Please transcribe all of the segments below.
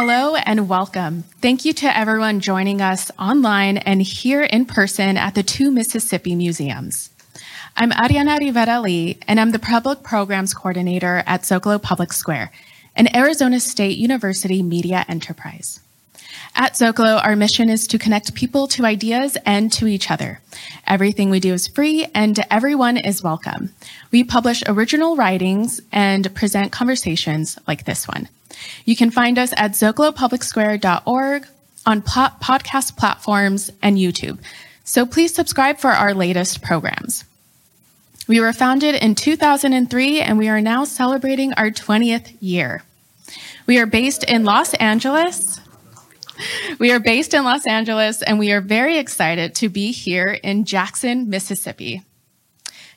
Hello and welcome. Thank you to everyone joining us online and here in person at the two Mississippi museums. I'm Ariana Rivera Lee, and I'm the Public Programs Coordinator at Zocalo Public Square, an Arizona State University media enterprise. At Zocalo, our mission is to connect people to ideas and to each other. Everything we do is free and everyone is welcome. We publish original writings and present conversations like this one. You can find us at zocalopublicsquare.org on po- podcast platforms and YouTube. So please subscribe for our latest programs. We were founded in 2003 and we are now celebrating our 20th year. We are based in Los Angeles. We are based in Los Angeles and we are very excited to be here in Jackson, Mississippi.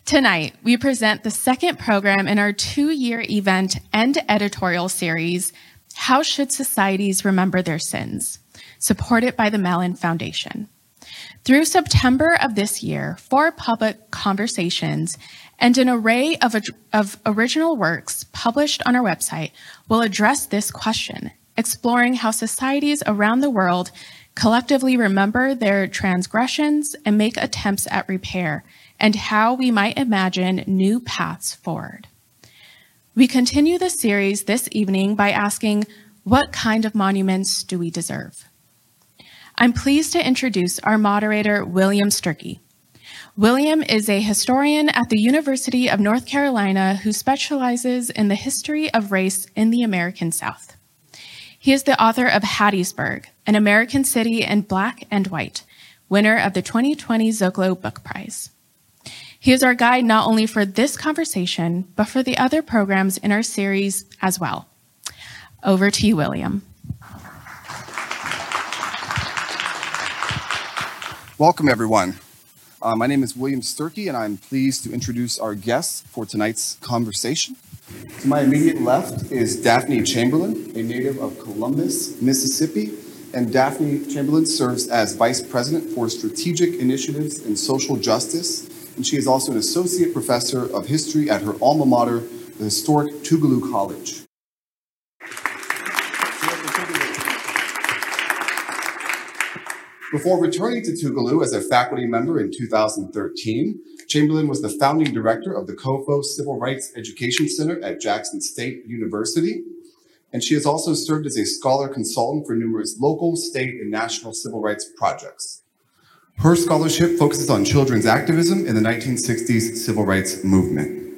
Tonight, we present the second program in our two year event and editorial series, How Should Societies Remember Their Sins? supported by the Mellon Foundation. Through September of this year, four public conversations and an array of, of original works published on our website will address this question, exploring how societies around the world collectively remember their transgressions and make attempts at repair and how we might imagine new paths forward. We continue the series this evening by asking, what kind of monuments do we deserve? I'm pleased to introduce our moderator, William Sturkey. William is a historian at the University of North Carolina who specializes in the history of race in the American South. He is the author of Hattiesburg, an American city in black and white, winner of the 2020 Zocalo Book Prize. He is our guide not only for this conversation, but for the other programs in our series as well. Over to you, William. Welcome, everyone. Uh, my name is William Sturkey, and I'm pleased to introduce our guests for tonight's conversation. To my immediate left is Daphne Chamberlain, a native of Columbus, Mississippi, and Daphne Chamberlain serves as Vice President for Strategic Initiatives and Social Justice and she is also an associate professor of history at her alma mater, the historic Tougaloo College. Before returning to Tougaloo as a faculty member in 2013, Chamberlain was the founding director of the COFO Civil Rights Education Center at Jackson State University. And she has also served as a scholar consultant for numerous local, state, and national civil rights projects. Her scholarship focuses on children's activism in the 1960s civil rights movement.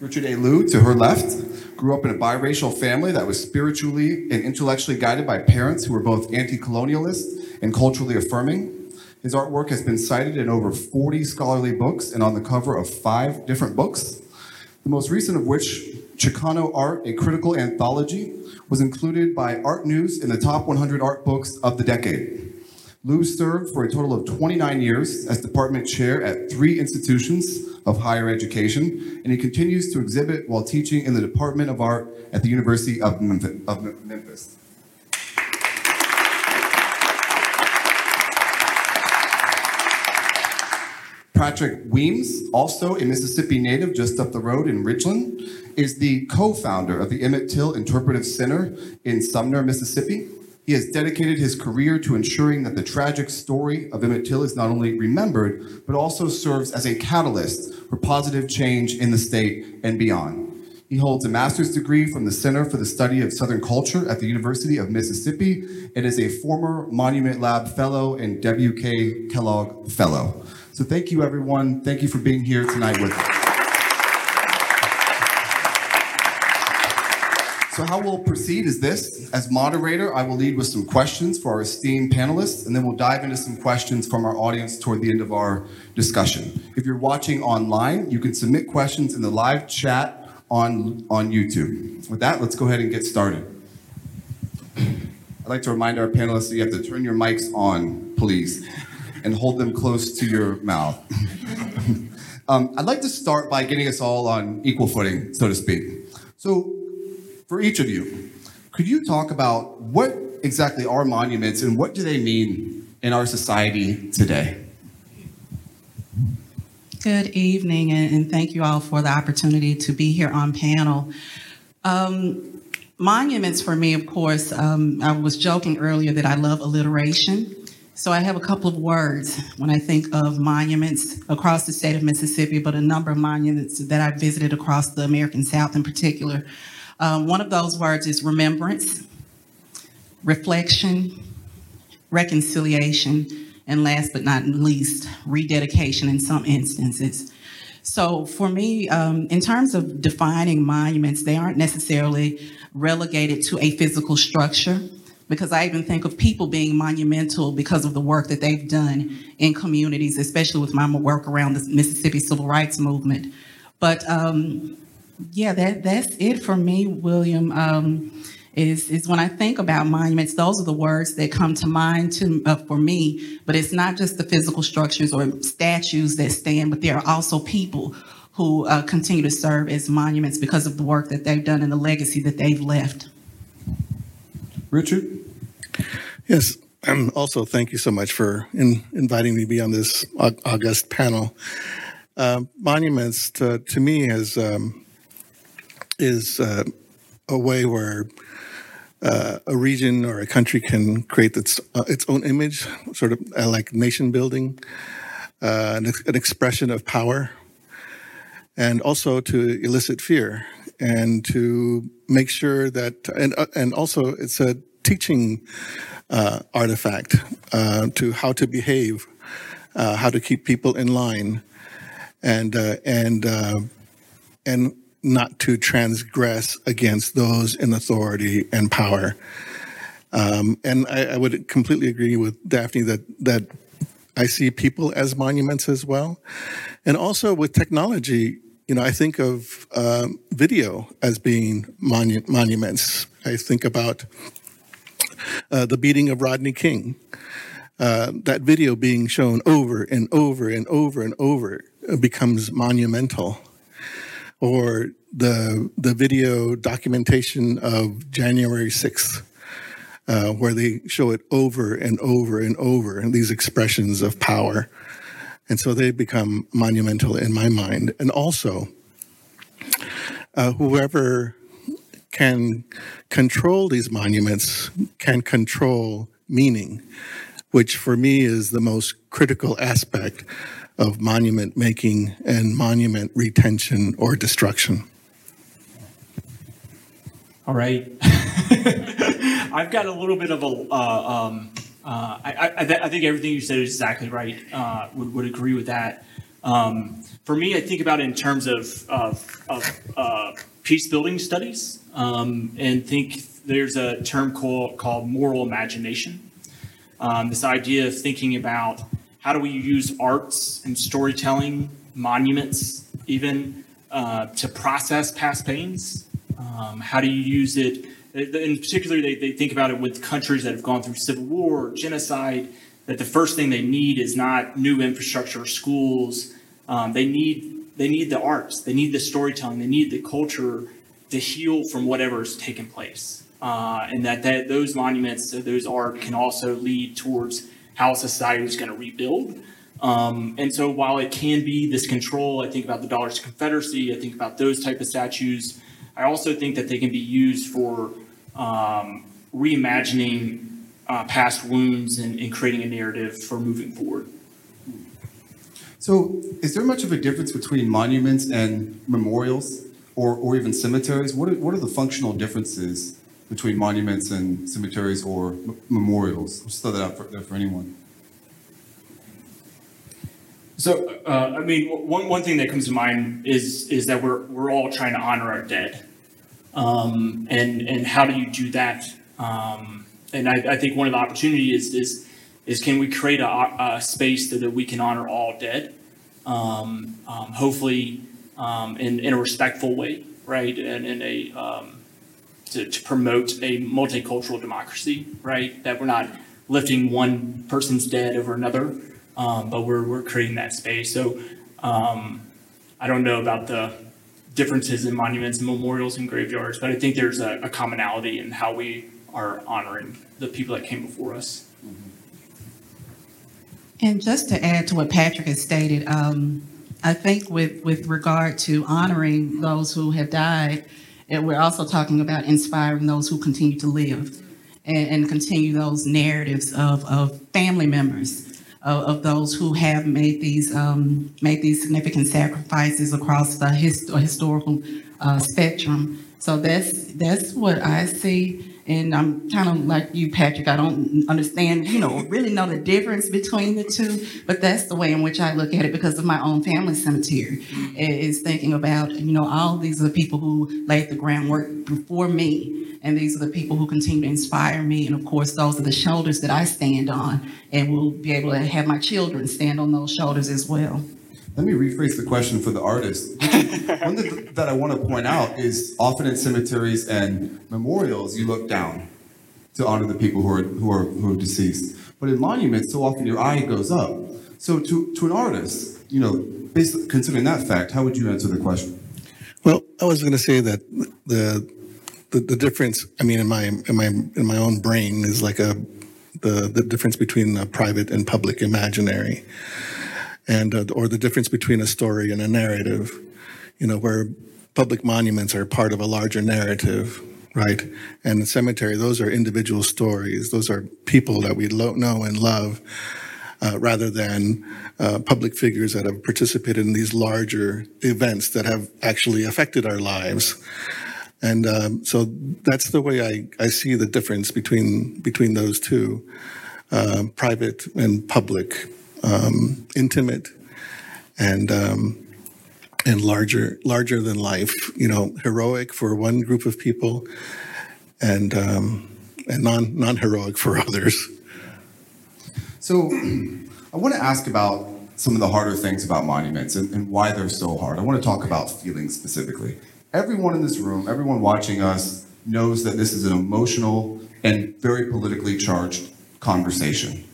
Richard A. Lou, to her left, grew up in a biracial family that was spiritually and intellectually guided by parents who were both anti colonialist and culturally affirming. His artwork has been cited in over 40 scholarly books and on the cover of five different books, the most recent of which, Chicano Art, a critical anthology, was included by Art News in the top 100 art books of the decade. Lou served for a total of 29 years as department chair at three institutions of higher education, and he continues to exhibit while teaching in the Department of Art at the University of Memphis. Patrick Weems, also a Mississippi native just up the road in Ridgeland, is the co-founder of the Emmett Till Interpretive Center in Sumner, Mississippi. He has dedicated his career to ensuring that the tragic story of Emmett Till is not only remembered, but also serves as a catalyst for positive change in the state and beyond. He holds a master's degree from the Center for the Study of Southern Culture at the University of Mississippi and is a former Monument Lab Fellow and W.K. Kellogg Fellow. So thank you, everyone. Thank you for being here tonight with us. So how we'll proceed is this. As moderator, I will lead with some questions for our esteemed panelists, and then we'll dive into some questions from our audience toward the end of our discussion. If you're watching online, you can submit questions in the live chat on, on YouTube. With that, let's go ahead and get started. I'd like to remind our panelists that you have to turn your mics on, please, and hold them close to your mouth. um, I'd like to start by getting us all on equal footing, so to speak. So for each of you, could you talk about what exactly are monuments and what do they mean in our society today? Good evening, and thank you all for the opportunity to be here on panel. Um, monuments for me, of course, um, I was joking earlier that I love alliteration. So I have a couple of words when I think of monuments across the state of Mississippi, but a number of monuments that I've visited across the American South in particular. Um, one of those words is remembrance, reflection, reconciliation, and last but not least, rededication in some instances. So for me, um, in terms of defining monuments, they aren't necessarily relegated to a physical structure because I even think of people being monumental because of the work that they've done in communities, especially with my work around the Mississippi Civil Rights Movement. But um, yeah, that that's it for me, William. Um, is is when I think about monuments, those are the words that come to mind to uh, for me. But it's not just the physical structures or statues that stand, but there are also people who uh, continue to serve as monuments because of the work that they've done and the legacy that they've left. Richard? Yes, and also thank you so much for in, inviting me to be on this august panel. Uh, monuments, to, to me, is um, is uh, a way where uh, a region or a country can create its uh, its own image, sort of uh, like nation building, uh, an, an, expression of power, and also to elicit fear and to make sure that and uh, and also it's a teaching uh, artifact to how to behave, how to keep people in line, and and and not to transgress against those in authority and power. Um, and I, I, would completely agree with Daphne that that I see people as monuments as well, and also with technology. You know, I think of uh, video as being monu- monuments. I think about uh, the beating of Rodney King. Uh, that video being shown over and over and over and over becomes monumental or the the video documentation of January 6th, uh, where they show it over and over and over, and these expressions of power. And so they become monumental in my mind. And also, uh, whoever can control these monuments can control meaning, which for me is the most critical aspect of monument making and monument retention or destruction. All right. I've got a little bit of a. Uh, um, uh, I, I, I, think everything you said is exactly right. Uh, would, would agree with that. Um, for me, I think about it in terms of, of, of uh, peace building studies um, and think there's a term called, called moral imagination. Um, this idea of thinking about how do we use arts and storytelling, monuments, even uh, to process past pains? Um, how do you use it? In particular, they, they think about it with countries that have gone through civil war, or genocide, that the first thing they need is not new infrastructure, or schools. Um, they need they need the arts, they need the storytelling, they need the culture to heal from whatever has taken place. Uh, and that, that those monuments, those art can also lead towards how society is going to rebuild. Um, and so while it can be this control, I think about the Dollars Confederacy, I think about those type of statues. I also think that they can be used for um, reimagining uh, past wounds and, and creating a narrative for moving forward. So, is there much of a difference between monuments and memorials or, or even cemeteries? What are, what are the functional differences between monuments and cemeteries or m- memorials? Just throw that out for, for anyone. So, uh, I mean, one, one thing that comes to mind is is that we're we're all trying to honor our dead, um, and and how do you do that? Um, and I, I, think one of the opportunities is is is can we create a, a space that, that we can honor all dead, um, um hopefully um, in in a respectful way, right, and in a um, to, to promote a multicultural democracy, right? That we're not lifting one person's dead over another, but we're, we're creating that space. So I don't know about the differences in monuments and memorials and graveyards, but I think there's a, a commonality in how we are honoring the people that came before us. And just to add to what Patrick has stated, um, I think with, with regard to honoring those who have died, And we're also talking about inspiring those who continue to live and, and continue those narratives of, of family members of, of those who have made these um, made these significant sacrifices across the hist- historical uh, spectrum. So that's that's what I see. And I'm kind of like you, Patrick. I don't understand, you know, really know the difference between the two, but that's the way in which I look at it because of my own family cemetery. Is thinking about, you know, all these are the people who laid the groundwork before me, and these are the people who continue to inspire me. And of course, those are the shoulders that I stand on, and will be able to have my children stand on those shoulders as well. Let me rephrase the question for the artist. One thing that I want to point out is often in cemeteries and memorials, you look down to honor the people who are who are who are deceased. But in monuments, so often your eye goes up. So to to an artist, you know, based considering that fact, how would you answer the question? Well, I was going to say that the, the the difference. I mean, in my in my in my own brain is like a the the difference between a private and public imaginary, and uh, or the difference between a story and a narrative. You know, where public monuments are part of a larger narrative, right? And the cemetery, those are individual stories. Those are people that we lo- know and love. Uh, rather than uh, public figures that have participated in these larger events that have actually affected our lives. And um, so that's the way I, I see the difference between between those two, um, private and public, um, intimate and um, and larger larger than life. You know, heroic for one group of people, and um, and non non heroic for others. So I want to ask about some of the harder things about monuments and, and why they're so hard. I want to talk about feelings specifically. Everyone in this room, everyone watching us, knows that this is an emotional and very politically charged conversation.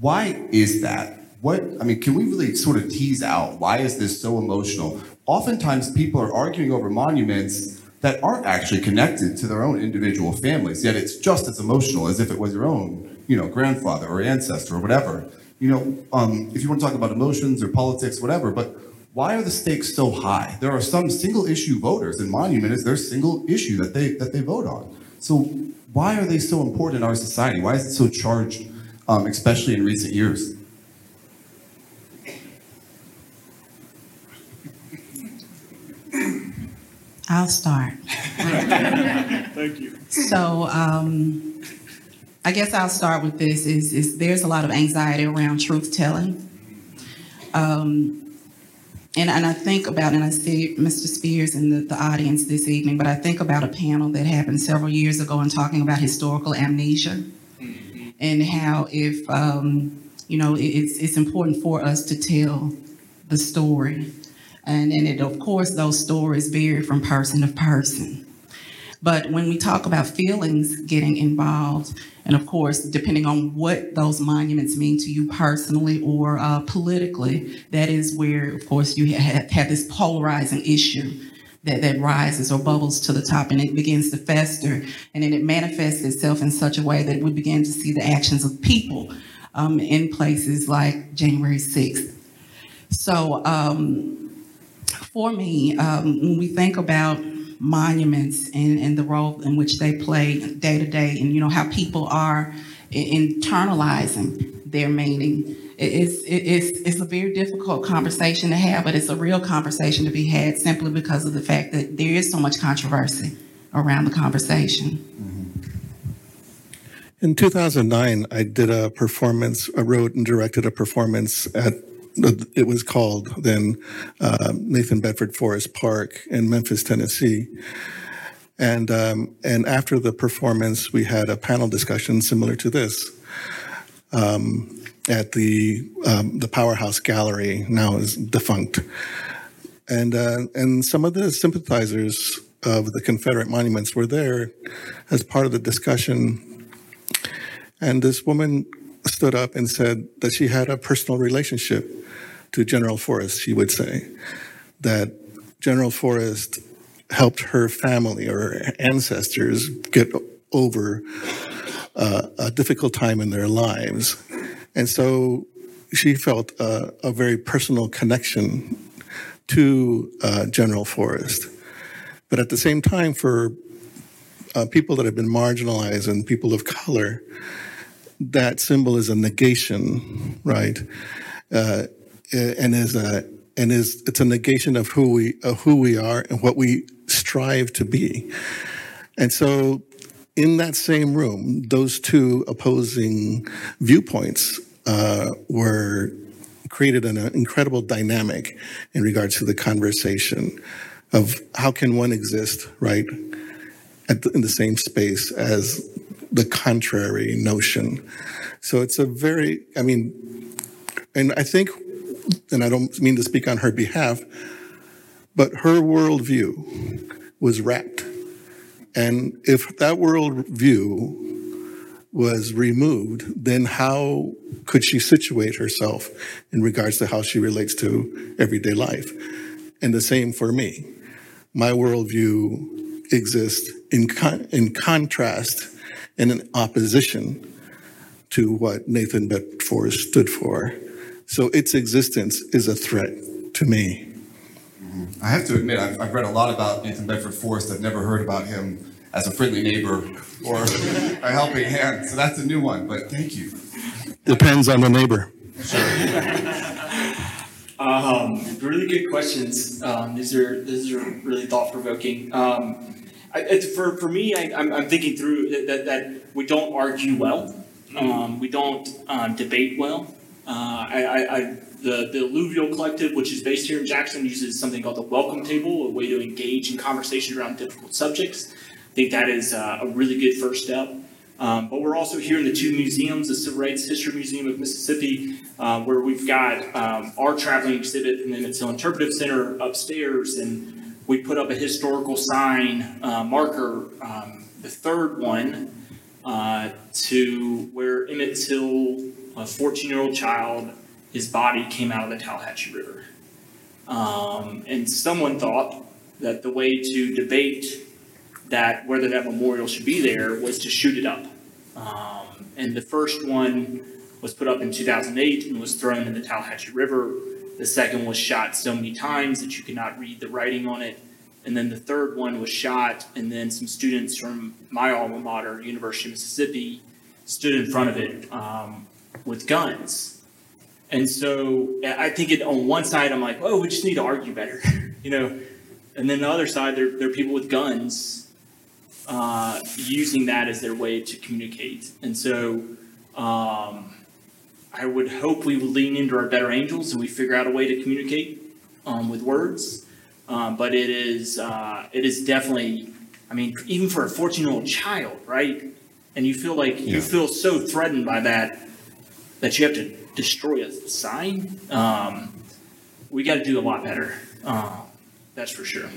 Why is that? What I mean, can we really sort of tease out why is this so emotional? Oftentimes people are arguing over monuments that aren't actually connected to their own individual families, yet it's just as emotional as if it was your own you know, grandfather or ancestor or whatever. You know, um, if you want to talk about emotions or politics, whatever, but why are the stakes so high? There are some single issue voters, and monument is their single issue that they that they vote on. So why are they so important in our society? Why is it so charged, um, especially in recent years? I'll start. Thank you. So, um, I guess I'll start with this: is, is there's a lot of anxiety around truth telling, um, and and I think about and I see Mr. Spears in the, the audience this evening, but I think about a panel that happened several years ago and talking about historical amnesia, and how if um, you know it, it's it's important for us to tell the story, and and it of course those stories vary from person to person. But when we talk about feelings getting involved, and of course, depending on what those monuments mean to you personally or uh, politically, that is where, of course, you have, have this polarizing issue that, that rises or bubbles to the top and it begins to fester. And then it manifests itself in such a way that we begin to see the actions of people um, in places like January 6th. So, um, for me, um, when we think about monuments and, and the role in which they play day to day and you know how people are internalizing their meaning it's, it's, it's a very difficult conversation to have but it's a real conversation to be had simply because of the fact that there is so much controversy around the conversation. In 2009 i did a performance i wrote and directed a performance at it was called then uh, Nathan Bedford Forrest Park in Memphis, Tennessee. And um, and after the performance, we had a panel discussion similar to this um, at the um, the Powerhouse Gallery, now is defunct. And uh, and some of the sympathizers of the Confederate monuments were there as part of the discussion. And this woman stood up and said that she had a personal relationship to General Forrest, she would say that General Forrest helped her family or her ancestors get over uh, a difficult time in their lives. And so she felt uh, a very personal connection to uh, General Forrest. But at the same time, for uh, people that have been marginalized and people of color, that symbol is a negation, right? Uh, and is a and is it's a negation of who we of who we are and what we strive to be. And so, in that same room, those two opposing viewpoints uh, were created an incredible dynamic in regards to the conversation of how can one exist right the, in the same space as the contrary notion. So it's a very, I mean, and I think, and I don't mean to speak on her behalf, but her worldview was wrapped. And if that worldview was removed, then how could she situate herself in regards to how she relates to everyday life? And the same for me. My worldview exists in, con- in contrast and in opposition to what Nathan Bedford stood for. So its existence is a threat to me. Mm-hmm. I have to admit, I've, I've read a lot about Nathan Bedford Forrest. I've never heard about him as a friendly neighbor or a helping hand. So that's a new one, but thank you. Depends on the neighbor. um, really good questions. Um, these are these are really thought provoking. Um, for for me, I, am thinking through that, that, that, we don't argue well, um, we don't um, debate well. Uh, I, I, the the Alluvial Collective, which is based here in Jackson, uses something called the Welcome Table, a way to engage in conversation around difficult subjects. I think that is uh, a really good first step. Um, but we're also here in the two museums, the Civil Rights History Museum of Mississippi, uh, where we've got um, our traveling exhibit and then it's interpretive center upstairs. And we put up a historical sign uh, marker, um, the third one, uh, to where Emmett Till, a 14 year old child, his body came out of the Tallahatchie River. Um, and someone thought that the way to debate that whether that memorial should be there was to shoot it up. Um, and the first one was put up in 2008 and was thrown in the Tallahatchie River. The second was shot so many times that you could not read the writing on it. And then the third one was shot, and then some students from my alma mater, University of Mississippi, stood in front of it um, with guns. And so I think it, on one side, I'm like, oh, we just need to argue better, you know. And then the other side, there, there are people with guns uh, using that as their way to communicate. And so um, I would hope we would lean into our better angels and we figure out a way to communicate um, with words. Um, but it is uh, it is definitely, I mean, even for a 14 year old child, right? And you feel like yeah. you feel so threatened by that that you have to destroy a sign. Um, we got to do a lot better. Uh, that's for sure.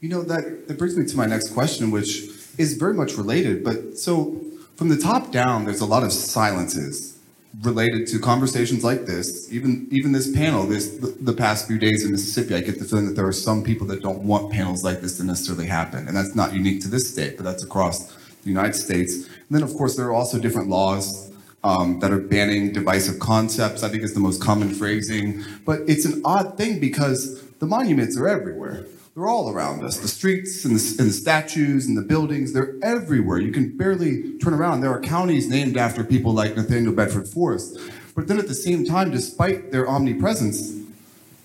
You know, that, that brings me to my next question, which is very much related. But so from the top down, there's a lot of silences related to conversations like this. Even even this panel, this the, the, past few days in Mississippi, I get the feeling that there are some people that don't want panels like this to necessarily happen, and that's not unique to this state, but that's across the United States. And then, of course, there are also different laws um, that are banning divisive concepts. I think is the most common phrasing, but it's an odd thing because the monuments are everywhere. They're all around us. The streets and the, and the, statues and the buildings, they're everywhere. You can barely turn around. There are counties named after people like Nathaniel Bedford Forrest. But then at the same time, despite their omnipresence,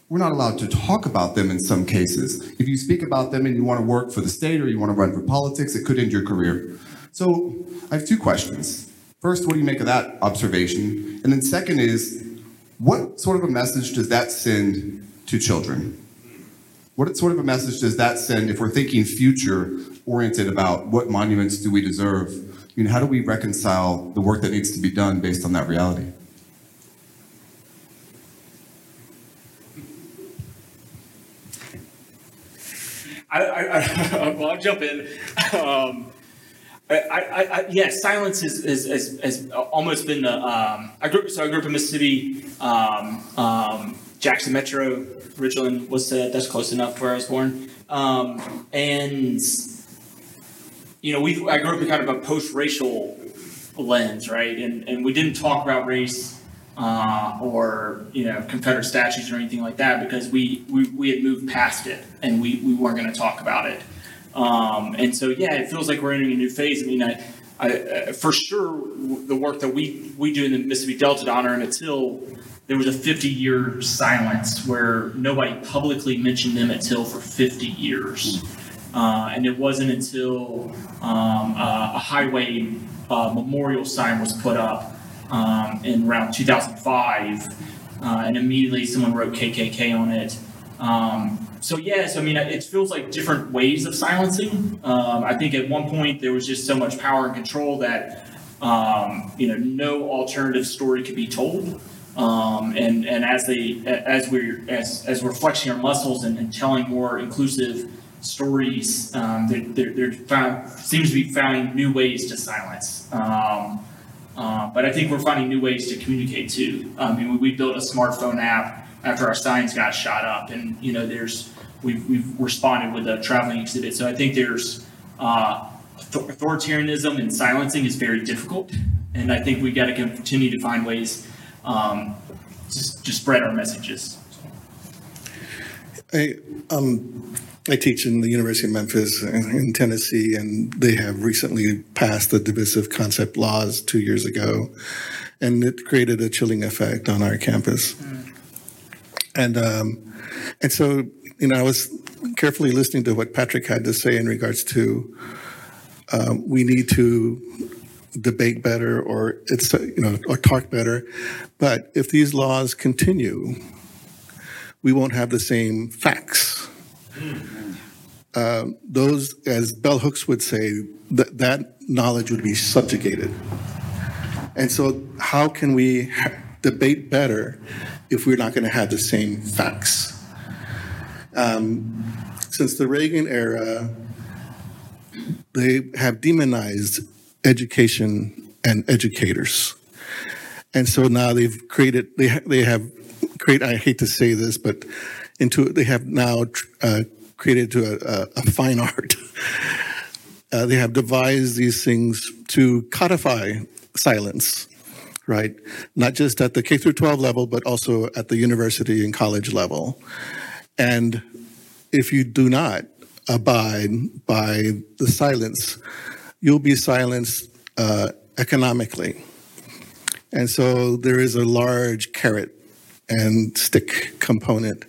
we're not allowed to talk about them in some cases. If you speak about them and you want to work for the state or you want to run for politics, it could end your career. So I have two questions. First, what do you make of that observation? And then second is, what sort of a message does that send to children? What sort of a message does that send if we're thinking future oriented about what monuments do we deserve? I mean, how do we reconcile the work that needs to be done based on that reality? I, I, I, well, I'll jump in. Um, I, I, yeah, silence has, has, has, has almost been the. Um, I grew so I grew up in Mississippi. Um, um, Jackson Metro, Ridgeland was uh, that's close enough where I was born. Um, and you know, we I grew up in kind of a post-racial lens, right? And and we didn't talk about race uh, or you know Confederate statues or anything like that because we we, we had moved past it and we, we weren't going to talk about it. Um, and so yeah, it feels like we're entering a new phase. I mean, I, I, uh, for sure the work that we we do in the Mississippi Delta to honor Emmett Till, there was a 50 year silence where nobody publicly mentioned Emmett Till for 50 years. Uh, and it wasn't until um, uh, a highway uh, memorial sign was put up um, in around 2005, uh, and immediately someone wrote KKK on it. Um, so yes, I mean it feels like different ways of silencing. Um, I think at one point there was just so much power and control that um, you know no alternative story could be told. Um, and and as they as we're as, as we're flexing our muscles and, and telling more inclusive stories, um, they're, they're, they're found, seems to be finding new ways to silence. Um, uh, but I think we're finding new ways to communicate too. I mean, we, we built a smartphone app after our signs got shot up, and you know, there's we've, we've responded with a traveling exhibit. So I think there's uh, authoritarianism and silencing is very difficult, and I think we got to continue to find ways um, to, to spread our messages. I, um, I teach in the University of Memphis in Tennessee, and they have recently passed the divisive concept laws two years ago, and it created a chilling effect on our campus. Mm. And um, and so, you know, I was carefully listening to what Patrick had to say in regards to um, we need to debate better, or it's you know, or talk better. But if these laws continue, we won't have the same facts. Uh, those, as bell hooks would say, that that knowledge would be subjugated. And so, how can we debate better if we're not going to have the same facts? Um, since the Reagan era, they have demonized education and educators. And so now they've created, they, they have created, I hate to say this, but into, they have now uh, created to a, a, a fine art. Uh, they have devised these things to codify silence, right? Not just at the K through 12 level, but also at the university and college level. And if you do not abide by the silence, you'll be silenced uh, economically. And so there is a large carrot and stick component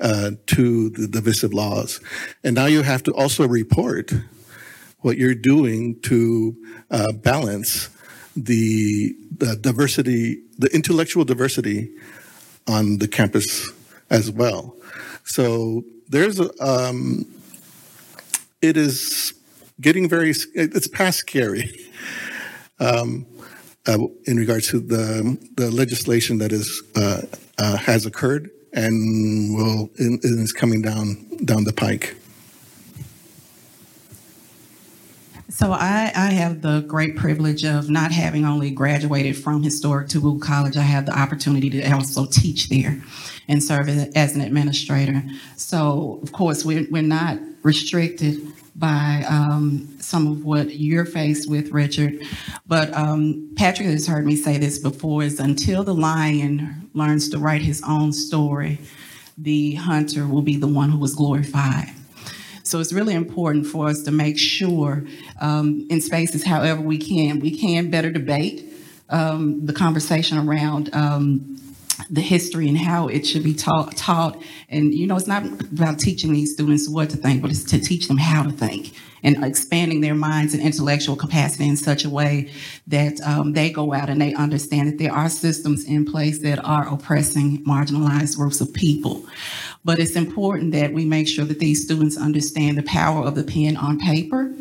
uh, to the divisive laws. And now you have to also report what you're doing to uh, balance the, the diversity, the intellectual diversity on the campus as well. So there's a, um, it is getting very, it's past scary. Um, uh, in regards to the the legislation that is uh, uh, has occurred and will and is coming down down the pike. So I, I have the great privilege of not having only graduated from historic Tougaloo College, I have the opportunity to also teach there and serve as an administrator. So of course we're, we're not restricted by um, some of what you're faced with, Richard. But um, Patrick has heard me say this before: is until the lion learns to write his own story, the hunter will be the one who was glorified. So it's really important for us to make sure um, in spaces, however we can, we can better debate um, the conversation around um, the history and how it should be taught, taught. And, you know, it's not about teaching these students what to think, but it's to teach them how to think and expanding their minds and intellectual capacity in such a way that um, they go out and they understand that there are systems in place that are oppressing marginalized groups of people. But it's important that we make sure that these students understand the power of the pen on paper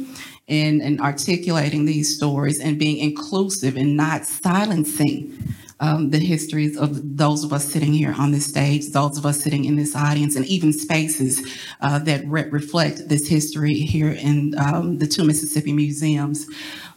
and, and articulating these stories and being inclusive and not silencing um, the histories of those of us sitting here on this stage, those of us sitting in this audience, and even spaces uh, that re- reflect this history here in um, the two Mississippi museums.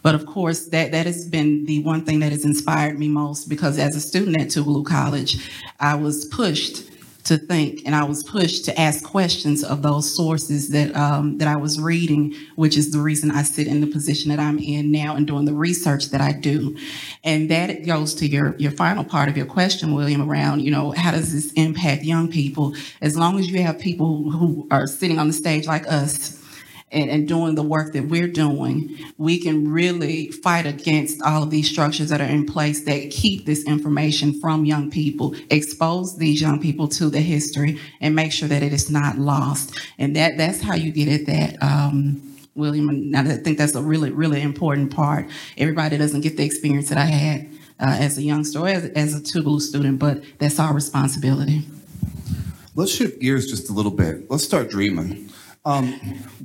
But of course, that, that has been the one thing that has inspired me most because as a student at Tougaloo College, I was pushed to think, and I was pushed to ask questions of those sources that um, that I was reading, which is the reason I sit in the position that I'm in now and doing the research that I do. And that goes to your your final part of your question, William, around you know how does this impact young people? As long as you have people who are sitting on the stage like us and, and doing the work that we're doing, we can really fight against all of these structures that are in place that keep this information from young people, expose these young people to the history, and make sure that it is not lost. And that that's how you get at that. Um, William, and I think that's a really, really important part. Everybody doesn't get the experience that I had uh, as a youngster or as, as a Tougaloo student, but that's our responsibility. Let's shift gears just a little bit. Let's start dreaming. Um,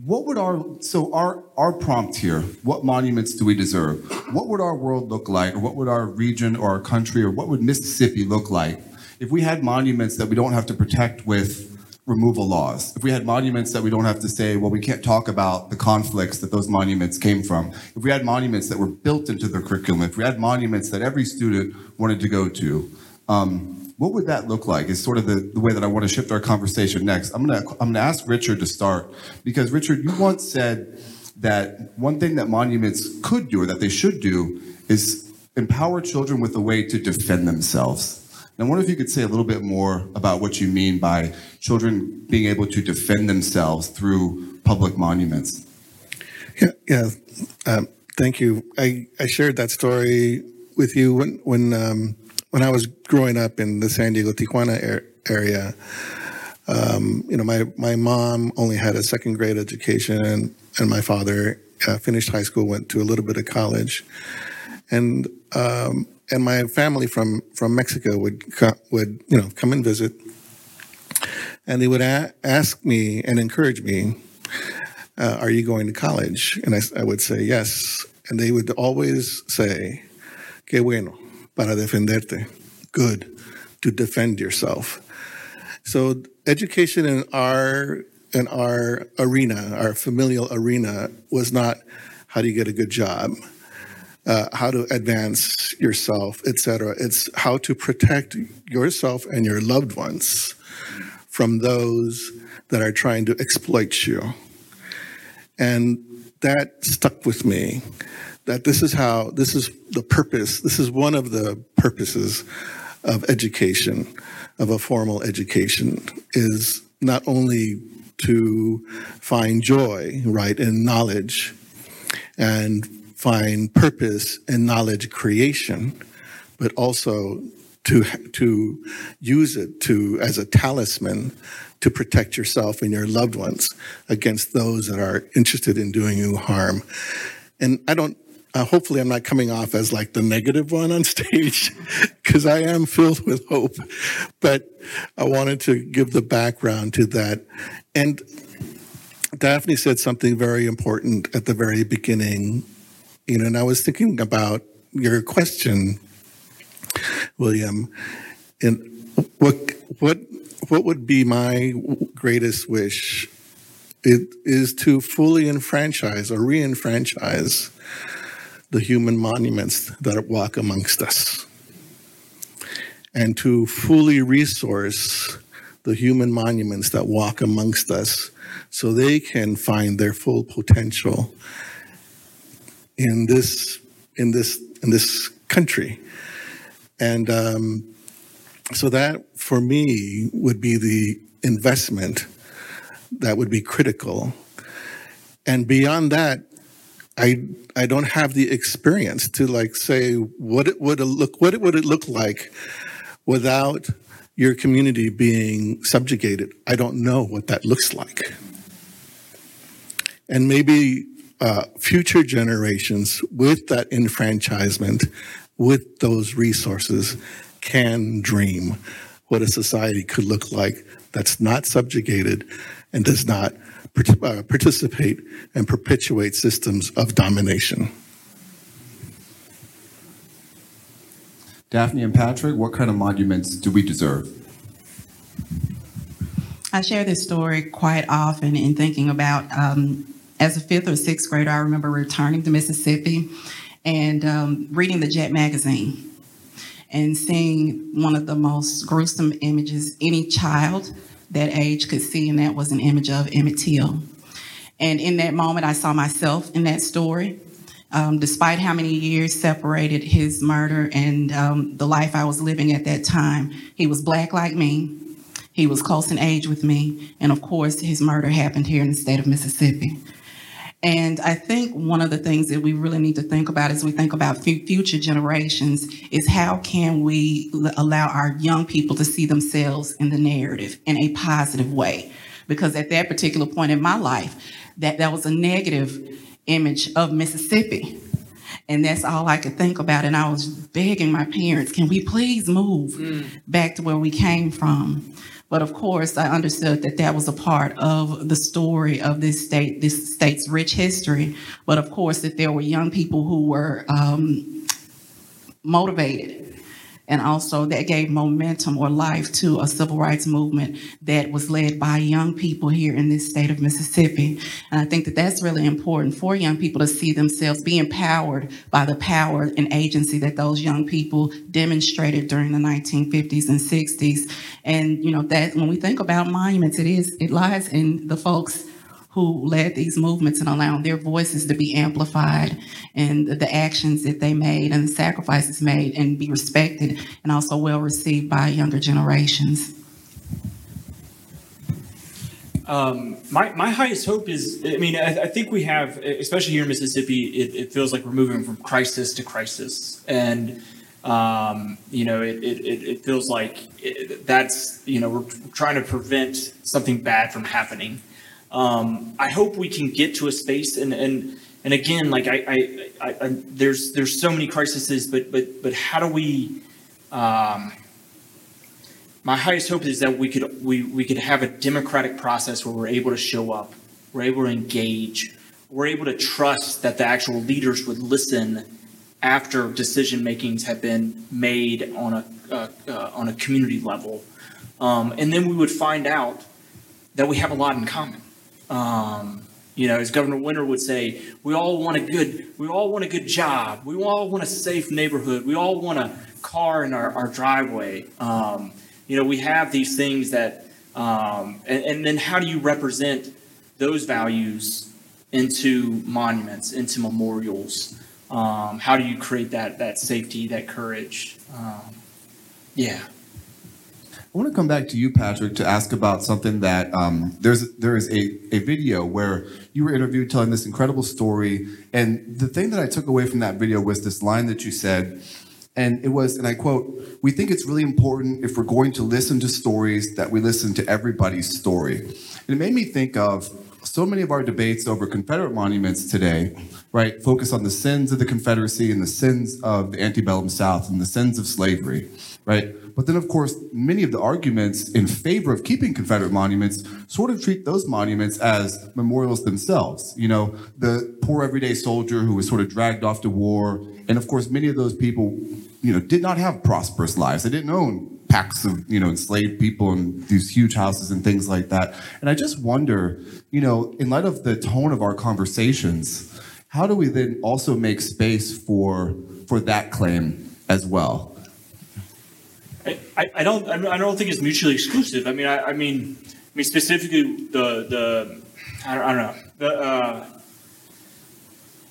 what would our so our our prompt here? What monuments do we deserve? What would our world look like, or what would our region or our country, or what would Mississippi look like if we had monuments that we don't have to protect with removal laws? If we had monuments that we don't have to say, well, we can't talk about the conflicts that those monuments came from. If we had monuments that were built into the curriculum. If we had monuments that every student wanted to go to. Um, what would that look like is sort of the, the way that I want to shift our conversation next. I'm gonna I'm gonna ask Richard to start because Richard, you once said that one thing that monuments could do or that they should do is empower children with a way to defend themselves. And I wonder if you could say a little bit more about what you mean by children being able to defend themselves through public monuments. Yeah, yeah. Um, thank you. I, I shared that story with you when when um, when I was growing up in the San Diego Tijuana area, um, you know, my, my mom only had a second grade education, and, my father uh, finished high school, went to a little bit of college, and um, and my family from from Mexico would co- would you know come and visit, and they would a- ask me and encourage me, uh, "Are you going to college?" And I, I would say yes, and they would always say, "Qué bueno." Para defenderte. Good, to defend yourself. So education in our in our arena, our familial arena, was not how do you get a good job, uh, how to advance yourself, etc. It's how to protect yourself and your loved ones from those that are trying to exploit you. And that stuck with me that this is how, this is the purpose, this is one of the purposes of education, of a formal education, is not only to find joy, right, in knowledge and find purpose in knowledge creation, but also to to use it to as a talisman to protect yourself and your loved ones against those that are interested in doing you harm. And I don't uh, hopefully, I'm not coming off as like the negative one on stage because I am filled with hope. But I wanted to give the background to that. And Daphne said something very important at the very beginning. You know, and I was thinking about your question, William, and what what what would be my greatest wish? It is to fully enfranchise or re-enfranchise the human monuments that walk amongst us. And to fully resource the human monuments that walk amongst us so they can find their full potential in this in this in this country. And um, so that for me would be the investment that would be critical. And beyond that I I don't have the experience to like say what it would look what it would it look like without your community being subjugated. I don't know what that looks like, and maybe uh, future generations with that enfranchisement, with those resources, can dream what a society could look like that's not subjugated and does not participate and perpetuate systems of domination. Daphne and Patrick, what kind of monuments do we deserve? I share this story quite often in thinking about um, as a fifth or sixth grader, I remember returning to Mississippi and um, reading the Jet magazine and seeing one of the most gruesome images any child that age could see, and that was an image of Emmett Till. And in that moment, I saw myself in that story. Um, despite how many years separated his murder and um, the life I was living at that time, he was black like me. He was close in age with me. And of course, his murder happened here in the state of Mississippi. And I think one of the things that we really need to think about as we think about future generations is how can we allow our young people to see themselves in the narrative in a positive way? Because at that particular point in my life, that, that was a negative image of Mississippi. And that's all I could think about. And I was begging my parents, can we please move mm. back to where we came from? But of course, I understood that that was a part of the story of this state, this state's rich history. But of course, that there were young people who were um, motivated and also that gave momentum or life to a civil rights movement that was led by young people here in this state of Mississippi. And I think that that's really important for young people to see themselves be empowered by the power and agency that those young people demonstrated during the 1950s and 60s. And, you know, that when we think about monuments, it is, it lies in the folks who led these movements and allowing their voices to be amplified and the actions that they made and the sacrifices made and be respected and also well received by younger generations. Um, my, my highest hope is, I mean, I, I, think we have, especially here in Mississippi, it, it, feels like we're moving from crisis to crisis. And, um, you know, it, it, it feels like that's, you know, we're trying to prevent something bad from happening. Um, I hope we can get to a space and and and again, like I, I, I, I there's there's so many crises, but but but how do we? Um, my highest hope is that we could we we could have a democratic process where we're able to show up, we're able to engage, we're able to trust that the actual leaders would listen after decision makings have been made on a uh, uh, on a community level, um, and then we would find out that we have a lot in common. Um, you know, as Governor Winter would say, we all want a good, we all want a good job. We all want a safe neighborhood. We all want a car in our, our driveway. Um, you know, we have these things that, um, and, and then how do you represent those values into monuments, into memorials? Um, how do you create that that safety, that courage? Um, yeah. I want to come back to you, Patrick, to ask about something that um, there's there is a, a video where you were interviewed telling this incredible story, and the thing that I took away from that video was this line that you said, and it was, and I quote, "We think it's really important if we're going to listen to stories that we listen to everybody's story," and it made me think of so many of our debates over Confederate monuments today, right, focus on the sins of the Confederacy and the sins of the antebellum South and the sins of slavery, right? But then, of course, many of the arguments in favor of keeping Confederate monuments sort of treat those monuments as memorials themselves. You know, the poor everyday soldier who was sort of dragged off to war. And of course, many of those people, you know, did not have prosperous lives. They didn't own packs of, you know, enslaved people and these huge houses and things like that. And I just wonder, you know, in light of the tone of our conversations, how do we then also make space for for that claim as well? I, I don't I don't think it's mutually exclusive. I mean I, I mean I mean specifically the the I don't, I don't know the uh,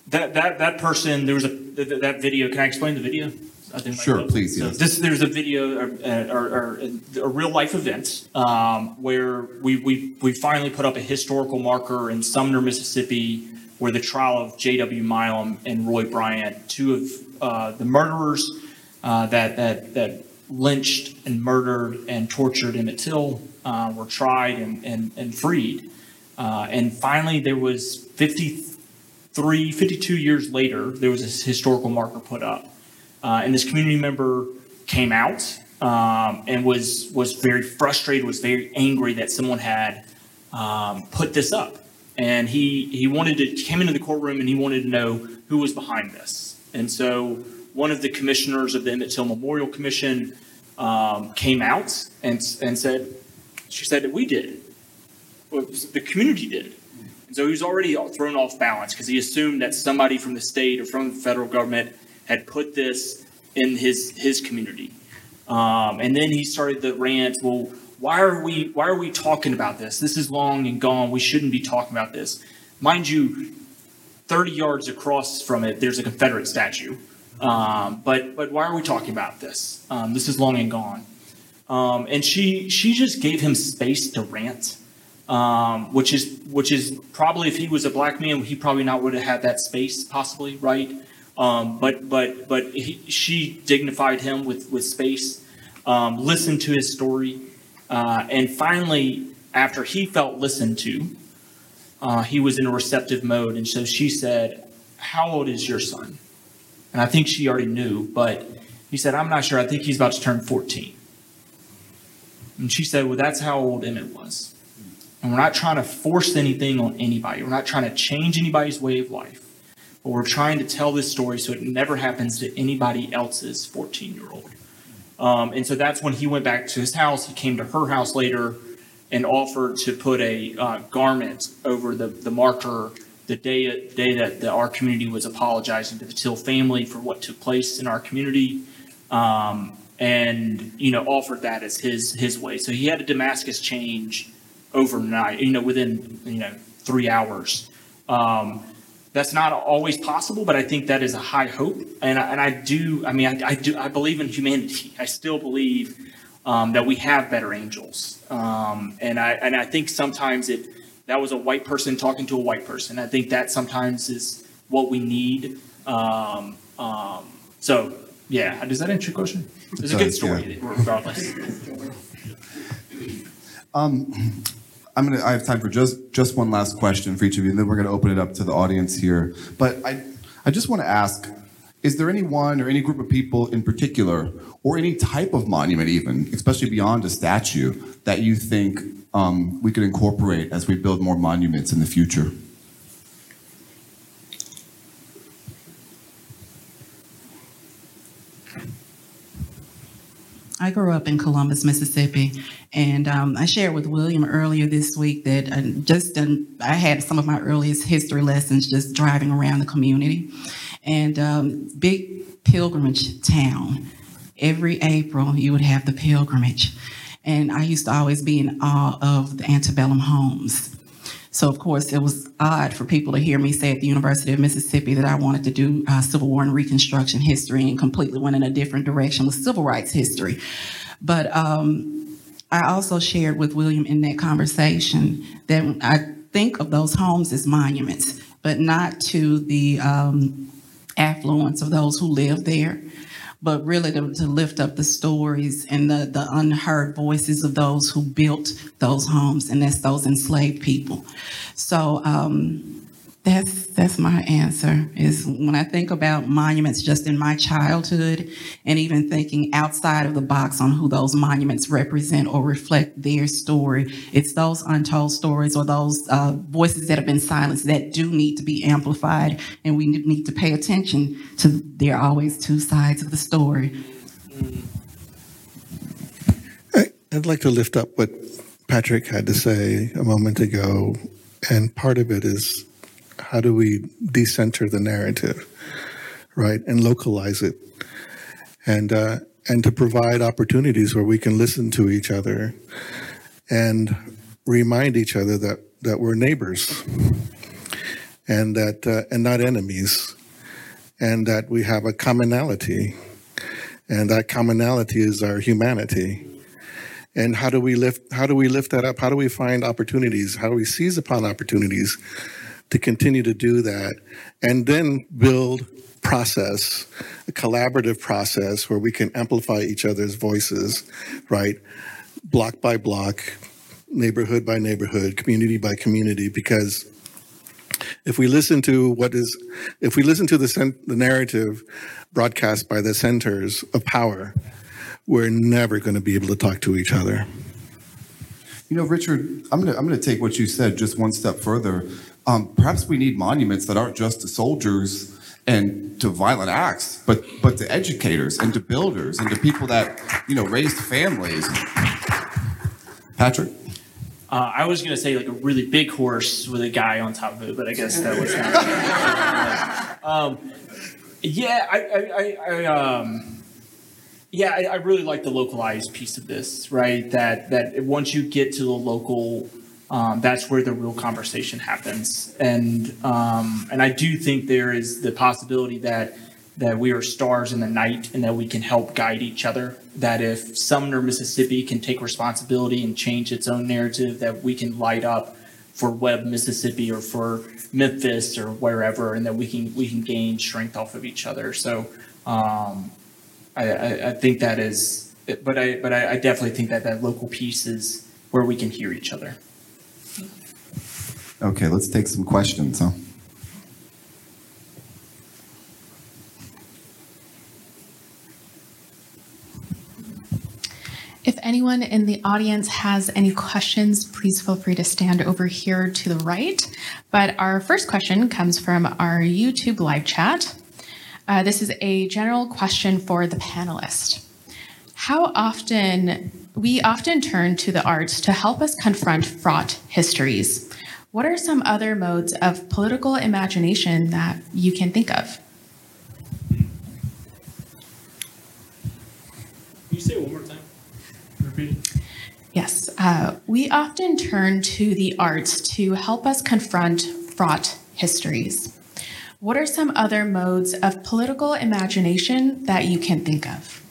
that that that person there was a that, that video. Can I explain the video? I think sure, please. So yes. this there's a video or, a real life event um, where we, we we finally put up a historical marker in Sumner, Mississippi, where the trial of J.W. Milam and Roy Bryant, two of uh, the murderers uh, that that that lynched and murdered and tortured Emmett Till uh, were tried and, and, and freed. Uh, and finally, there was 53, 52 years later, there was a historical marker put up. Uh, and this community member came out um, and was, was very frustrated, was very angry that someone had um, put this up. And he, he wanted to, came into the courtroom and he wanted to know who was behind this. And so one of the commissioners of the Emmett Till Memorial Commission um, came out and, and said, she said that we did. The community did. And so he was already thrown off balance because he assumed that somebody from the state or from the federal government had put this in his his community. Um, and then he started the rant. Well, why are we why are we talking about this? This is long and gone. We shouldn't be talking about this. Mind you, 30 yards across from it, there's a Confederate statue. Um, but but why are we talking about this? Um, this is long and gone. Um, and she she just gave him space to rant, um, which is which is probably if he was a black man, he probably not would have had that space possibly, right? Um, but but but he, she dignified him with with space, um, listened to his story, uh, and finally, after he felt listened to, uh, he was in a receptive mode. And so she said, "How old is your son?" And I think she already knew, but he said, "I'm not sure. I think he's about to turn 14." And she said, "Well, that's how old Emmett was." And we're not trying to force anything on anybody. We're not trying to change anybody's way of life. But we're trying to tell this story so it never happens to anybody else's 14 year old. Um, and so that's when he went back to his house. He came to her house later and offered to put a uh, garment over the, the marker the day, day that the, our community was apologizing to the Till family for what took place in our community. Um, and, you know, offered that as his, his way. So he had a Damascus change overnight, you know, within, you know, three hours. Um, that's not always possible, but I think that is a high hope. And I, and I do, I mean, I, I do, I believe in humanity. I still believe um, that we have better angels. Um, and I, and I think sometimes it, that was a white person talking to a white person. I think that sometimes is what we need. Um, um, so yeah, does that answer your question? It's a good story, regardless. Um, I'm gonna. I have time for just just one last question for each of you, and then we're gonna open it up to the audience here. But I, I just want to ask: Is there anyone or any group of people in particular, or any type of monument, even, especially beyond a statue, that you think um, we could incorporate as we build more monuments in the future? I grew up in Columbus, Mississippi, and um, I shared with William earlier this week that I just done, I had some of my earliest history lessons just driving around the community, and um, big pilgrimage town. Every April, you would have the pilgrimage, and I used to always be in awe of the antebellum homes. So, of course, it was odd for people to hear me say at the University of Mississippi that I wanted to do uh, Civil War and Reconstruction history and completely went in a different direction with civil rights history. But um, I also shared with William in that conversation that I think of those homes as monuments, but not to the um, affluence of those who live there but really to, to, lift up the stories and the, the unheard voices of those who built those homes, and that's those enslaved people. So um, that's that's my answer. Is when I think about monuments just in my childhood, and even thinking outside of the box on who those monuments represent or reflect their story, it's those untold stories or those uh, voices that have been silenced that do need to be amplified, and we need to pay attention to. There are always two sides of the story. I'd like to lift up what Patrick had to say a moment ago, and part of it is how do we decenter the narrative, right, and localize it, and uh, and to provide opportunities where we can listen to each other, and remind each other that that we're neighbors, and that uh, and not enemies, and that we have a commonality, and that commonality is our humanity. And how do we lift how do we lift that up? How do we find opportunities? How do we seize upon opportunities to continue to do that and then build process, a collaborative process where we can amplify each other's voices, right? Block by block, neighborhood by neighborhood, community by community, because if we listen to what is, if we listen to the, cent- the narrative broadcast by the centers of power, we're never going to be able to talk to each other. You know, Richard, I'm gonna I'm gonna take what you said just one step further. Um, perhaps we need monuments that aren't just to soldiers and to violent acts, but but to educators and to builders and to people that you know raised families. Patrick. Uh, I was gonna say like a really big horse with a guy on top of it, but I guess that was not. um, yeah, I, I, I, I um, Yeah, I, I really like the localized piece of this, right? That that once you get to the local, um, that's where the real conversation happens, and um, and I do think there is the possibility that that we are stars in the night and that we can help guide each other. That if Sumner, Mississippi can take responsibility and change its own narrative, that we can light up for Webb, Mississippi, or for Memphis or wherever, and that we can we can gain strength off of each other. So um, I, I, I think that is, but I but I, I definitely think that that local piece is where we can hear each other. Okay, let's take some questions, huh? If anyone in the audience has any questions, please feel free to stand over here to the right. But our first question comes from our YouTube live chat. Uh, this is a general question for the panelist. How often, we often turn to the arts to help us confront fraught histories. What are some other modes of political imagination that you can think of? Can you say it one more time? Repeat it. Yes, uh, we often turn to the arts to help us confront fraught histories. What are some other modes of political imagination that you can think of?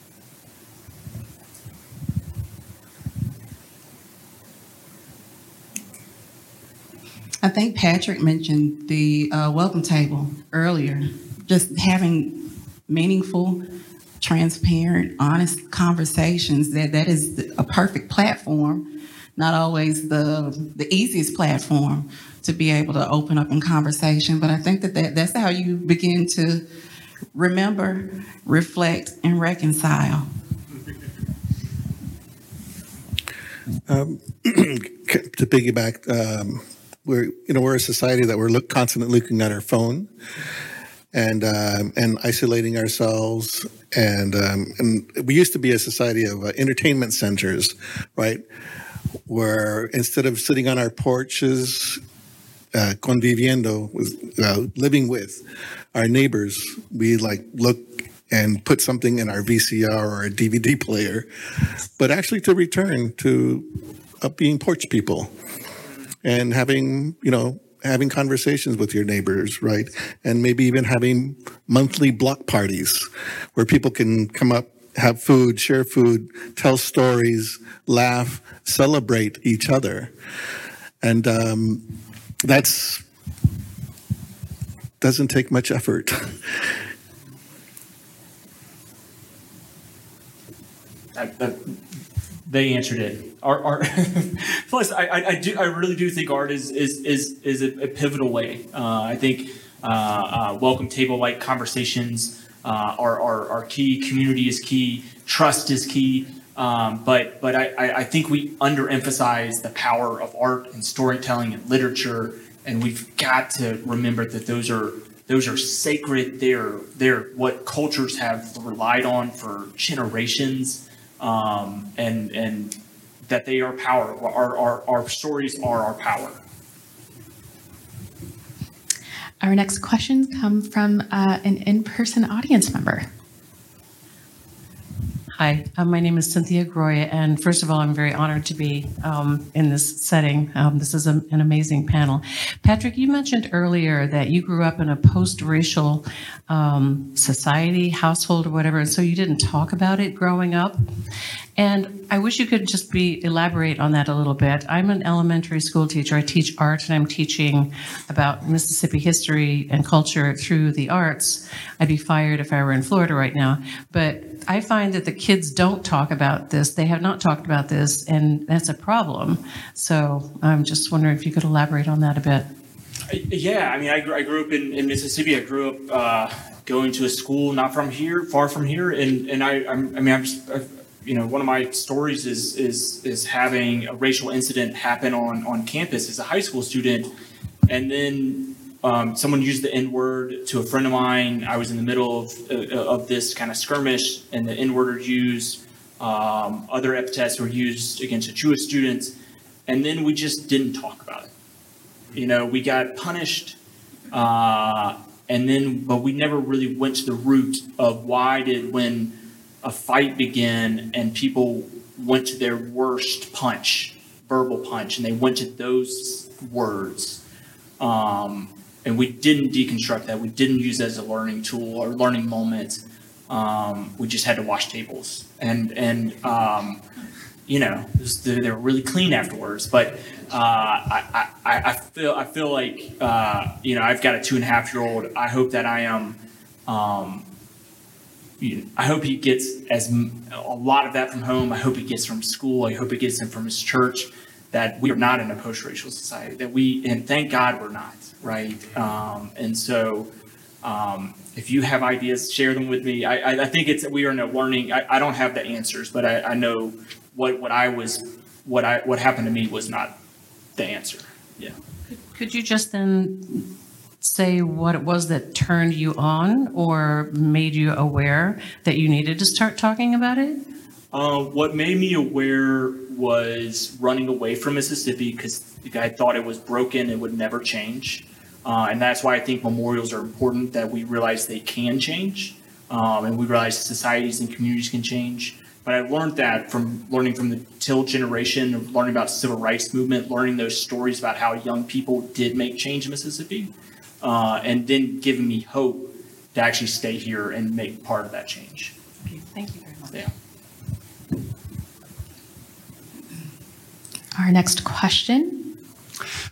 Think Patrick mentioned the uh, welcome table earlier. Just having meaningful, transparent, honest conversations. That that is a perfect platform. Not always the the easiest platform to be able to open up in conversation, but I think that, that that's how you begin to remember, reflect, and reconcile. to piggyback, um, we're you know we're a society that we're look, constantly looking at our phone and um, and isolating ourselves, and um, and we used to be a society of uh, entertainment centers, right? Where instead of sitting on our porches, uh, conviviendo, with, uh, living with our neighbors, we like look and put something in our VCR or a DVD player, but actually to return to uh, being porch people and having, you know, having conversations with your neighbors, right? And maybe even having monthly block parties where people can come up, have food, share food, tell stories, laugh, celebrate each other. And um, that's doesn't take much effort. That, that, they answered it. Art, art plus, I, I, do, I really do think art is is is is a, a pivotal way. Uh, I think uh, uh, welcome table like conversations uh, are, are are key. Community is key. Trust is key. Um, but but I, I think we underemphasize the power of art and storytelling and literature, and we've got to remember that those are those are sacred. They're they're what cultures have relied on for generations um, and and that they are power. Our, our, our stories are our power. Our next questions come from uh, an in-person audience member. Hi, uh, my name is Cynthia Groya, and first of all, I'm very honored to be um, in this setting. Um, this is a, an amazing panel. Patrick, you mentioned earlier that you grew up in a post-racial um, society, household, or whatever, and so you didn't talk about it growing up. And I wish you could just be elaborate on that a little bit. I'm an elementary school teacher. I teach art, and I'm teaching about Mississippi history and culture through the arts. I'd be fired if I were in Florida right now, but I find that the kids don't talk about this. They have not talked about this, and that's a problem. So I'm just wondering if you could elaborate on that a bit. Yeah, I mean, I grew, I grew up in, in Mississippi. I grew up uh, going to a school not from here, far from here, and and I I'm, i mean I'm just, you know one of my stories is is is having a racial incident happen on on campus as a high school student, and then um, someone used the N word to a friend of mine. I was in the middle of, uh, of this kind of skirmish, and the N word was used. Um, other epithets were used against the Jewish students, and then we just didn't talk about it. You know, we got punished, uh, and then, but we never really went to the root of why did when a fight began and people went to their worst punch, verbal punch, and they went to those words. Um, and we didn't deconstruct that. We didn't use it as a learning tool or learning moment. Um, we just had to wash tables, and and um, you know they were really clean afterwards. But uh, I, I, I feel I feel like uh, you know I've got a two and a half year old. I hope that I am. Um, I hope he gets as a lot of that from home. I hope he gets from school. I hope he gets from his church. That we are not in a post-racial society. That we and thank God we're not. Right. Um, and so, um, if you have ideas, share them with me. I, I, think it's we are in a learning. I, I don't have the answers, but I, I know what what I was what I what happened to me was not the answer. Yeah. Could you just then say what it was that turned you on or made you aware that you needed to start talking about it? Uh, what made me aware was running away from Mississippi because guy thought it was broken and would never change. Uh, and that's why I think memorials are important that we realize they can change um, and we realize societies and communities can change. But I learned that from learning from the Till generation, learning about civil rights movement, learning those stories about how young people did make change in Mississippi uh, and then giving me hope to actually stay here and make part of that change. Okay, thank you very much. Yeah. Our next question.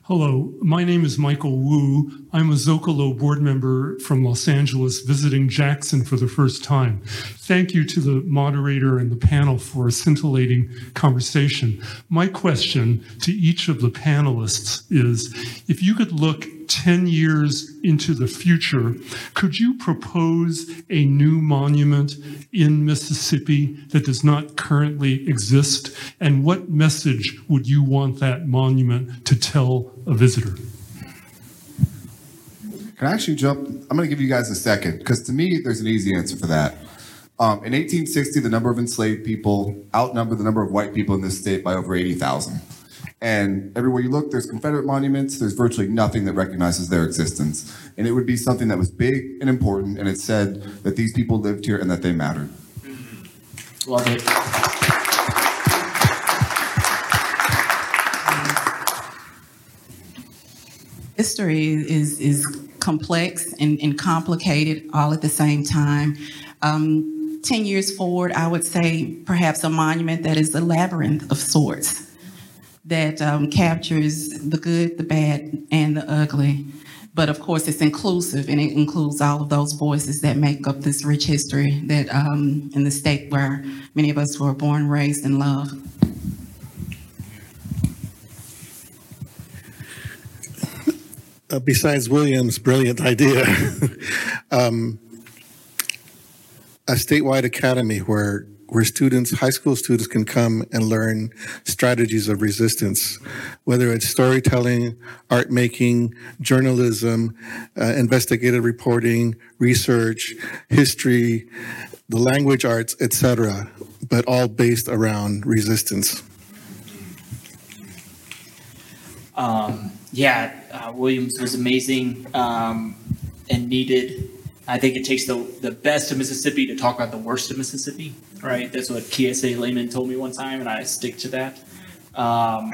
Hello, my name is Michael Wu. I'm a Zocalo board member from Los Angeles visiting Jackson for the first time. Thank you to the moderator and the panel for a scintillating conversation. My question to each of the panelists is if you could look 10 years into the future, could you propose a new monument in Mississippi that does not currently exist? And what message would you want that monument to tell a visitor? Can I actually jump? I'm going to give you guys a second because to me, there's an easy answer for that. Um, in 1860, the number of enslaved people outnumbered the number of white people in this state by over 80,000. And everywhere you look, there's Confederate monuments. There's virtually nothing that recognizes their existence. And it would be something that was big and important, and it said that these people lived here and that they mattered. Love it. History is, is complex and, and complicated all at the same time. Um, 10 years forward, I would say perhaps a monument that is a labyrinth of sorts that um, captures the good, the bad, and the ugly. But of course, it's inclusive and it includes all of those voices that make up this rich history that um, in the state where many of us were born, raised, and loved. Uh, besides William's brilliant idea, um, a statewide academy where where students, high school students can come and learn strategies of resistance, whether it's storytelling, art making, journalism, uh, investigative reporting, research, history, the language arts, etc., but all based around resistance. Um, yeah, uh, Williams was amazing um, and needed. I think it takes the, the best of Mississippi to talk about the worst of Mississippi, right? That's what Kiese Laymon told me one time, and I stick to that. Um,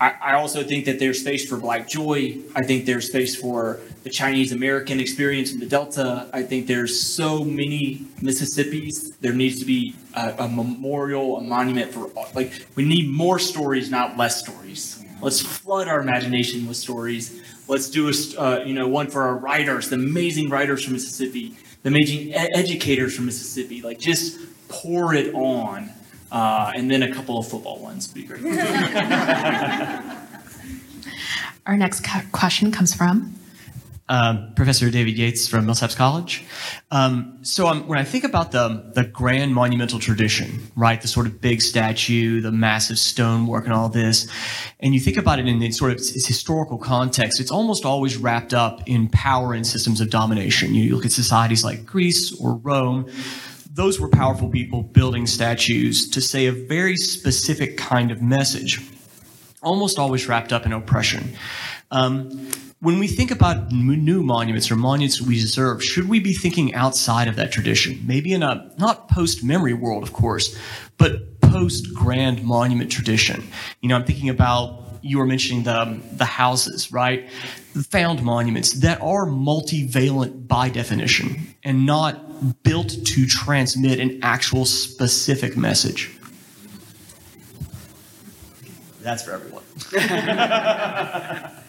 I, I, also think that there's space for Black joy. I think there's space for the Chinese American experience in the Delta. I think there's so many Mississippis. There needs to be a, a memorial, a monument for, like, we need more stories, not less stories. Let's flood our imagination with stories. Let's do a, uh, you know, one for our writers, the amazing writers from Mississippi, the amazing ed- educators from Mississippi. Like, just pour it on, uh, and then a couple of football ones would be great. Our next question comes from um, Professor David Yates from Millsaps College. Um, so um, when I think about the the grand monumental tradition, right, the sort of big statue, the massive stonework, and all this, and you think about it in, sort of its historical context, it's almost always wrapped up in power and systems of domination. You look at societies like Greece or Rome. Those were powerful people building statues to say a very specific kind of message, almost always wrapped up in oppression. Um, when we think about new monuments or monuments we deserve, should we be thinking outside of that tradition? Maybe in a not post memory world, of course, but post grand monument tradition. You know, I'm thinking about you were mentioning the the houses, right? The found monuments that are multivalent by definition and not built to transmit an actual specific message. That's for everyone.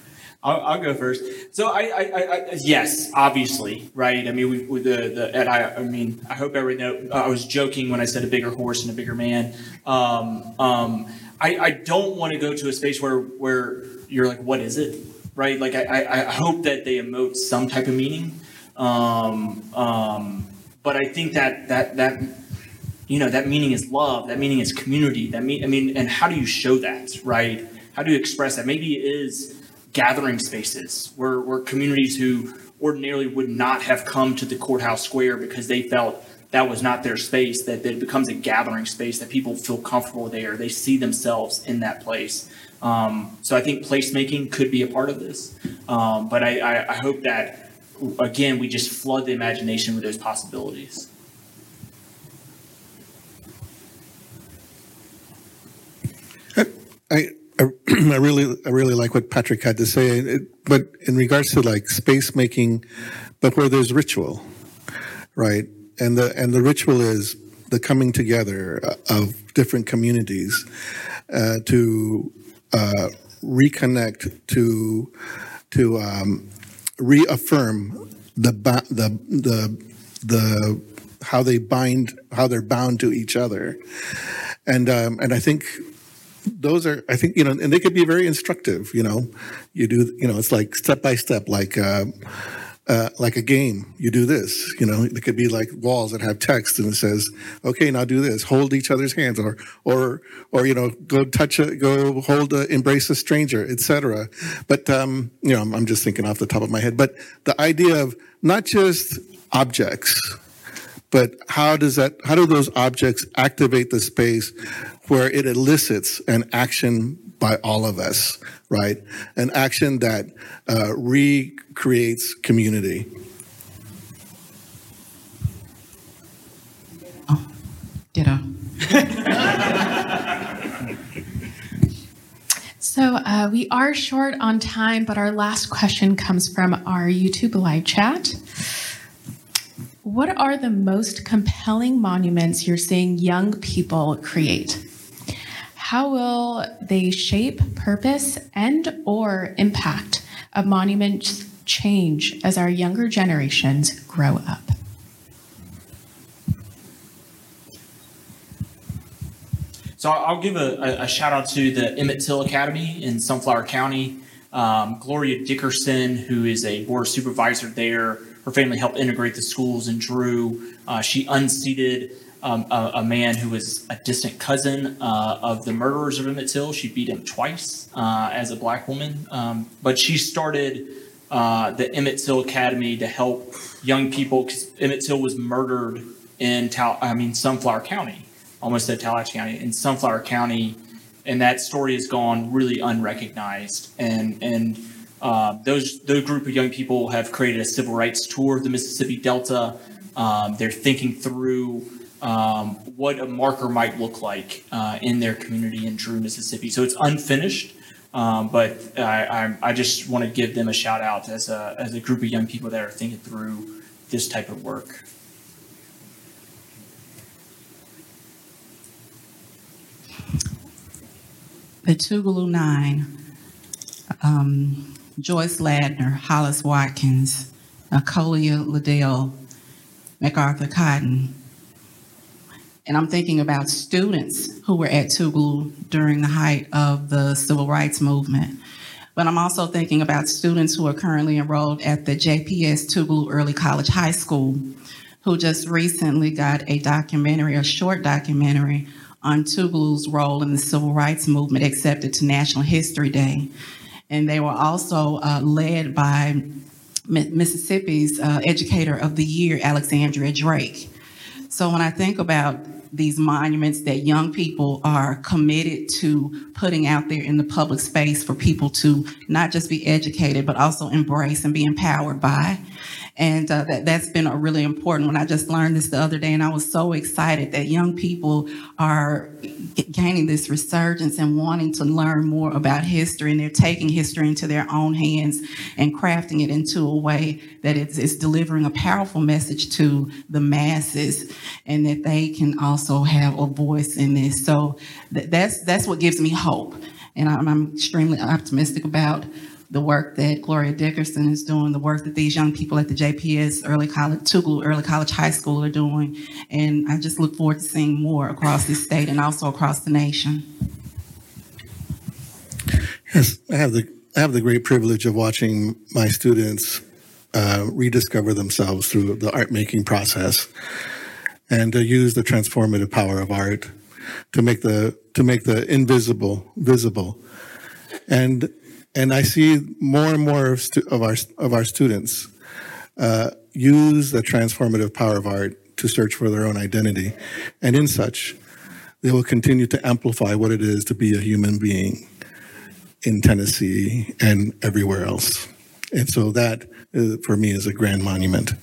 I'll, I'll, go first. So I, I, I, yes, obviously, right? I mean, we, the, the, and I, I mean, I hope everyone know, I was joking when I said a bigger horse and a bigger man. Um, um, I, I don't want to go to a space where, where you're like, what is it? Right? Like, I, I, I hope that they emote some type of meaning. Um, um, but I think that, that, that, you know, that meaning is love. That meaning is community. That mean, I mean, and how do you show that, right? How do you express that? Maybe it is gathering spaces where, communities who ordinarily would not have come to the courthouse square because they felt that was not their space, that, that it becomes a gathering space, that people feel comfortable there. They see themselves in that place. Um, so I think placemaking could be a part of this. Um, but I, I, I hope that, again, we just flood the imagination with those possibilities. I, I, really, I really like what Patrick had to say. It, but in regards to like space making, but where there's ritual, right? And the and the ritual is the coming together of different communities uh, to uh, reconnect, to to um, reaffirm the the the the how they bind, how they're bound to each other, and um, and I think those are i think you know and they could be very instructive you know. You do you know it's like step by step like uh, uh, like a game. You do this you know. It could be like walls that have text and it says okay now do this. Hold each other's hands or or or you know go touch a go hold a, embrace a stranger etc but um you know I'm, I'm just thinking off the top of my head. But the idea of not just objects but how does that how do those objects activate the space where it elicits an action by all of us right? An action that uh, recreates community. Oh ditto. So uh, we are short on time, but our last question comes from our YouTube live chat. What are the most compelling monuments you're seeing young people create? How will they shape purpose and or impact of monuments change as our younger generations grow up? So I'll give a, a, shout out to the Emmett Till Academy in Sunflower County. Um, Gloria Dickerson, who is a board supervisor there, her family helped integrate the schools in Drew. Uh, she unseated um, a, a, man who was a distant cousin uh, of the murderers of Emmett Till. She beat him twice uh, as a black woman. Um, but she started uh, the Emmett Till Academy to help young people because Emmett Till was murdered in Tal- I mean Sunflower County, almost at Tallahatchie County. In Sunflower County, and that story has gone really unrecognized. And and uh, those those group of young people have created a civil rights tour of the Mississippi Delta. Um, they're thinking through um, what a marker might look like uh, in their community in Drew, Mississippi. So it's unfinished, um, but I, I, I just want to give them a shout out as a as a group of young people that are thinking through this type of work. Tougaloo Nine. Um, Joyce Ladner, Hollis Watkins, Akolia Liddell, MacArthur Cotton. And I'm thinking about students who were at Tougaloo during the height of the civil rights movement. But I'm also thinking about students who are currently enrolled at the JPS Tougaloo Early College High School, who just recently got a documentary, a short documentary, on Tougaloo's role in the civil rights movement accepted to National History Day and they were also uh, led by Mississippi's uh, Educator of the Year, Alexandria Drake. So when I think about these monuments that young people are committed to putting out there in the public space for people to not just be educated, but also embrace and be empowered by. And uh, that, that's been a really important one. I just learned this the other day and I was so excited that young people are gaining this resurgence and wanting to learn more about history and they're taking history into their own hands and crafting it into a way that it's, it's delivering a powerful message to the masses and that they can also have a voice in this. So th- that's, that's what gives me hope. And I'm, I'm extremely optimistic about the work that Gloria Dickerson is doing, the work that these young people at the JPS Early College, Tougaloo Early College High School are doing. And I just look forward to seeing more across this state and also across the nation. Yes, I have the I have the great privilege of watching my students uh, rediscover themselves through the art making process, and to use the transformative power of art to make the to make the invisible visible, and and I see more and more of, stu- of our of our students uh, use the transformative power of art to search for their own identity, and in such, they will continue to amplify what it is to be a human being in Tennessee and everywhere else. And so that, uh, for me, is a grand monument.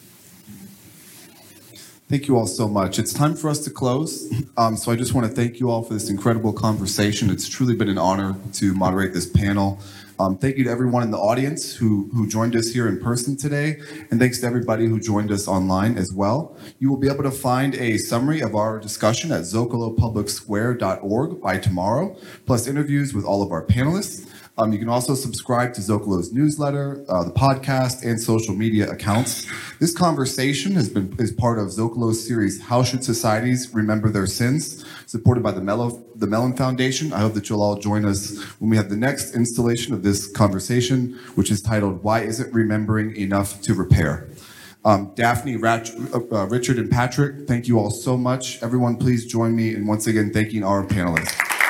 Thank you all so much. It's time for us to close. Um, so I just want to thank you all for this incredible conversation. It's truly been an honor to moderate this panel. Um, thank you to everyone in the audience who, who joined us here in person today, and thanks to everybody who joined us online as well. You will be able to find a summary of our discussion at zocalopublicsquare.org by tomorrow, plus interviews with all of our panelists. Um, you can also subscribe to Zocalo's newsletter, uh, the podcast, and social media accounts. This conversation has been is part of Zocalo's series "How Should Societies Remember Their Sins," supported by the, Mello, the Mellon Foundation. I hope that you'll all join us when we have the next installation of this conversation, which is titled "Why Isn't Remembering Enough to Repair." Um, Daphne, uh, uh, Richard, and Patrick, thank you all so much. Everyone, please join me in once again thanking our panelists.